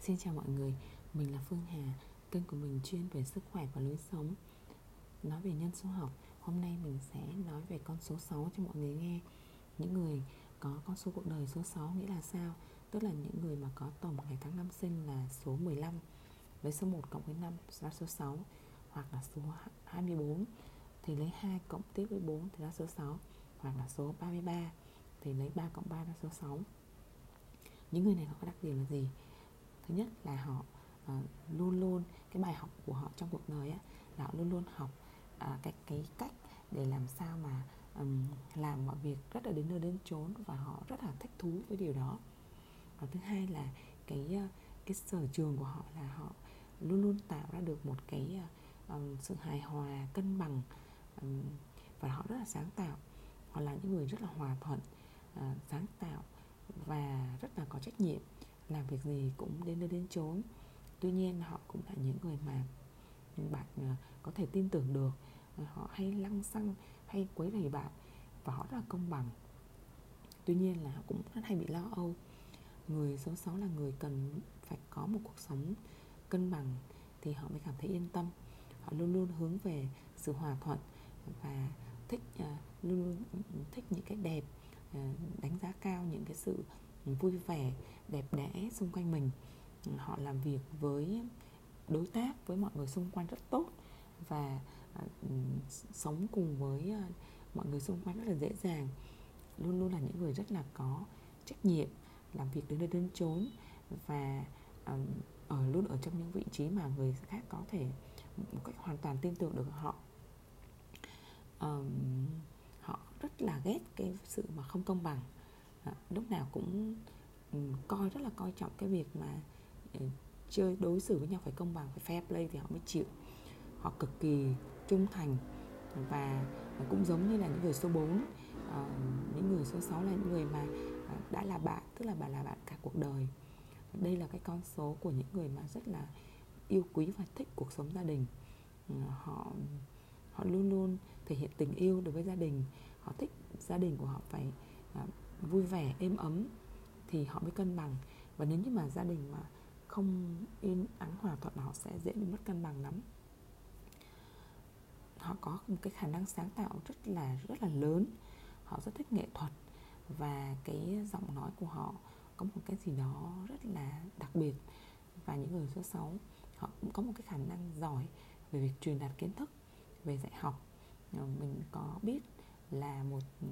Xin chào mọi người, mình là Phương Hà Kênh của mình chuyên về sức khỏe và lối sống Nói về nhân số học Hôm nay mình sẽ nói về con số 6 cho mọi người nghe Những người có con số cuộc đời số 6 nghĩa là sao? Tức là những người mà có tổng ngày tháng năm sinh là số 15 Lấy số 1 cộng với 5 ra số 6 Hoặc là số 24 Thì lấy 2 cộng tiếp với 4 thì ra số 6 Hoặc là số 33 Thì lấy 3 cộng 3 ra số 6 Những người này có đặc điểm là gì? Thứ nhất là họ uh, luôn luôn cái bài học của họ trong cuộc đời á, là họ luôn luôn học uh, cái cái cách để làm sao mà um, làm mọi việc rất là đến nơi đến chốn và họ rất là thích thú với điều đó. Và thứ hai là cái uh, cái sở trường của họ là họ luôn luôn tạo ra được một cái uh, um, sự hài hòa cân bằng um, và họ rất là sáng tạo. Họ là những người rất là hòa thuận uh, sáng tạo và rất là có trách nhiệm làm việc gì cũng đến nơi đến chốn. Tuy nhiên, họ cũng là những người mà bạn ờ, có thể tin tưởng được. Ờ, họ hay lăng xăng, hay quấy rầy bạn và họ rất là công bằng. Tuy nhiên là họ cũng rất hay bị lo âu. Người số 6 là người cần phải có một cuộc sống cân bằng thì họ mới cảm thấy yên tâm. Họ luôn luôn hướng về sự hòa thuận và thích ờ, luôn luôn thích những cái đẹp đánh giá cao những cái sự vui vẻ đẹp đẽ xung quanh mình. Họ làm việc với đối tác với mọi người xung quanh rất tốt và à, sống cùng với à, mọi người xung quanh rất là dễ dàng. Luôn luôn là những người rất là có trách nhiệm làm việc đến nơi đến chốn và à, ở luôn ở trong những vị trí mà người khác có thể một cách hoàn toàn tin tưởng được họ. Um, họ rất là ghét cái sự mà không công bằng. Ờ, lúc nào cũng ừ, coi, rất là coi trọng cái việc mà ừ, chơi, đối xử với nhau phải công bằng, phải fair play thì họ mới chịu. Họ cực kỳ trung thành và cũng giống như là những người số 4 ờ, những người số 6 là những người mà ờ, đã là bạn, tức là bạn là bạn cả cuộc đời. Đây là cái con số của những người mà rất là yêu quý và thích cuộc sống gia đình. Ừ, họ họ luôn luôn thể hiện tình yêu đối với gia đình. Họ thích gia đình của họ phải vui vẻ, êm ấm thì họ mới cân bằng. Và nếu như mà gia đình mà không yên ắng hòa thuận họ sẽ dễ bị mất cân bằng lắm. Họ có một cái khả năng sáng tạo rất là rất là lớn. Họ rất thích nghệ thuật và cái giọng nói của họ có một cái gì đó rất là đặc biệt. Và những người số 6 họ cũng có một cái khả năng giỏi về việc truyền đạt kiến thức, về dạy học. Ờ, mình có biết là một ờ,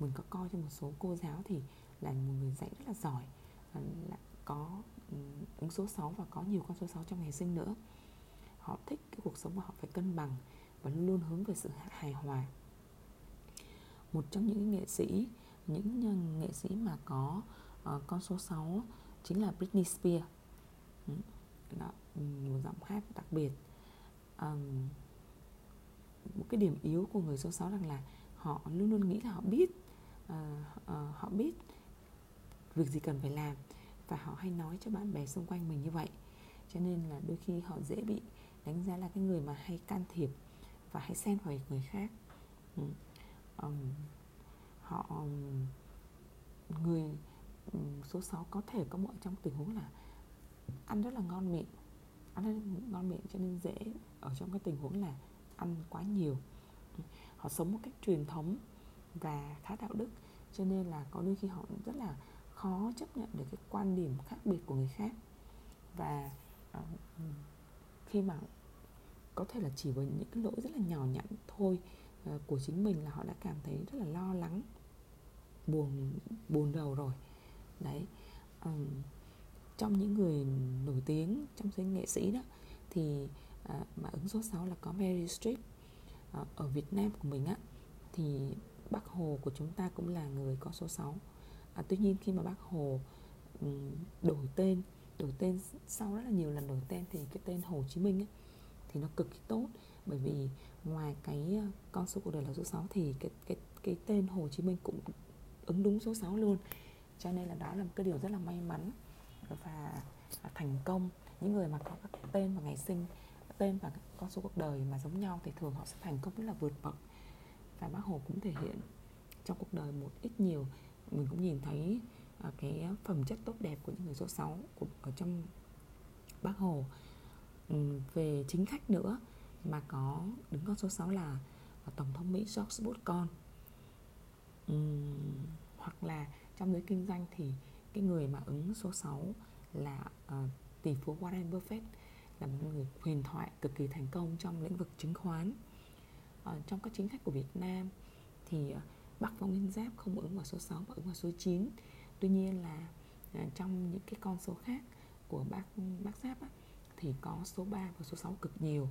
mình có coi cho một số cô giáo thì là một người dạy rất là giỏi là có ứng số 6 và có nhiều con số 6 trong ngày sinh nữa. Họ thích cái cuộc sống mà họ phải cân bằng và luôn luôn hướng về sự hài hòa. Một trong những nghệ sĩ những ờ, nghệ sĩ mà có uh, con số 6 chính là Britney Spears. Đó, một giọng hát đặc biệt. Um, một cái điểm yếu của người số 6 rằng là họ luôn luôn nghĩ là họ biết uh, uh, họ biết việc gì cần phải làm và họ hay nói cho bạn bè xung quanh mình như vậy. Cho nên là đôi khi họ dễ bị đánh giá là cái người mà hay can thiệp và hay xen vào người khác. Ừ. um, họ um, người um, số 6 có thể có mọi trong tình huống là ăn rất là ngon miệng ăn rất là ngon miệng cho nên dễ ở trong cái tình huống là ăn quá nhiều. Ừ, họ sống một cách truyền thống và khá đạo đức. Cho nên là có đôi khi họ rất là khó chấp nhận được cái quan điểm khác biệt của người khác. Và uh, khi mà có thể là chỉ với những cái lỗi rất là nhỏ nhặt thôi uh, của chính mình là họ đã cảm thấy rất là lo lắng buồn buồn đầu rồi. Đấy um, trong những người nổi tiếng trong giới nghệ sĩ đó thì uh, mà ứng số 6 là có Mary Streep uh, ở Việt Nam của mình á thì Bác Hồ của chúng ta cũng là người có số 6 à, tuy nhiên khi mà bác hồ um, đổi tên đổi tên sau rất là nhiều lần đổi tên thì cái tên hồ chí minh ấy, thì nó cực kỳ tốt. Bởi vì ngoài cái con số cuộc đời là số 6 thì cái cái cái tên Hồ Chí Minh cũng ứng đúng số 6 luôn. Cho nên là đó là một cái điều rất là may mắn và à, thành công. Những người mà có các tên và ngày sinh tên và con số cuộc đời mà giống nhau thì thường họ sẽ thành công rất là vượt bậc và bác Hồ cũng thể hiện trong cuộc đời một ít nhiều. Mình cũng nhìn thấy uh, cái phẩm chất tốt đẹp của những người số 6 của, ở trong bác hồ. Um, về chính khách nữa mà có đứng con số 6 là à, tổng thống mỹ george bush con. Um, hoặc là trong giới kinh doanh thì cái người mà ứng số 6 là uh, tỷ phú Warren Buffett là một người huyền thoại cực kỳ thành công trong lĩnh vực chứng khoán uh, trong các chính sách của Việt Nam thì uh, Bắc Phong Nguyên Giáp không ứng vào số 6 mà ứng vào số 9 tuy nhiên là uh, trong những cái con số khác của bác bác Giáp á, thì có số 3 và số 6 cực nhiều.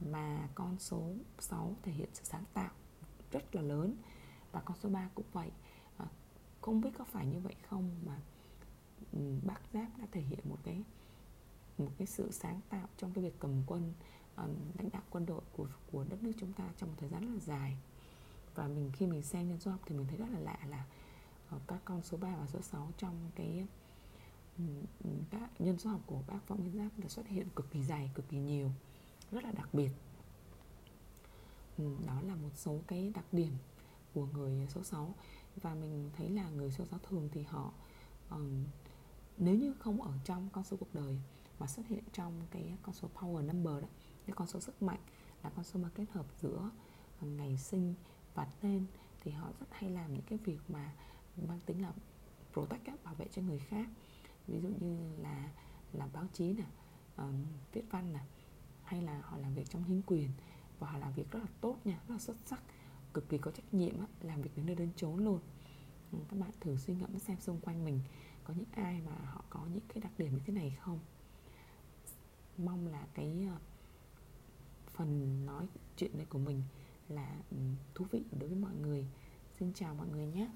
Mà con số 6 thể hiện sự sáng tạo rất là lớn và con số 3 cũng vậy. À, không biết có phải như vậy không mà ừ, bác giáp đã thể hiện một cái một cái sự sáng tạo trong cái việc cầm quân lãnh đạo quân đội của của đất nước chúng ta trong một thời gian rất là dài. Và mình khi mình xem nhân số học thì mình thấy rất là lạ là ờ, các con số 3 và số 6 trong cái các nhân số học của bác Võ Nguyên Giáp đã xuất hiện cực kỳ dài, cực kỳ nhiều rất là đặc biệt. Đó là một số cái đặc điểm của người số 6 và mình thấy là người số 6 thường thì họ um, nếu như không ở trong con số cuộc đời mà xuất hiện trong cái con số power number đó cái con số sức mạnh là con số mà kết hợp giữa ờ, ngày sinh và tên. Thì họ rất hay làm những cái việc mà mang tính là protect bảo vệ cho người khác. Ví dụ như là làm báo chí nè um, viết văn nè hay là họ làm việc trong chính quyền. Và họ làm việc rất là tốt nha rất là xuất sắc cực kỳ có trách nhiệm á, làm việc đến nơi đến chốn luôn. Ừ, các bạn thử suy ngẫm xem xung quanh mình có những ai mà họ có những cái đặc điểm như thế này không? Mong là cái ờ, phần nói chuyện này của mình là ừ, thú vị đối với mọi người. Xin chào mọi người nhé.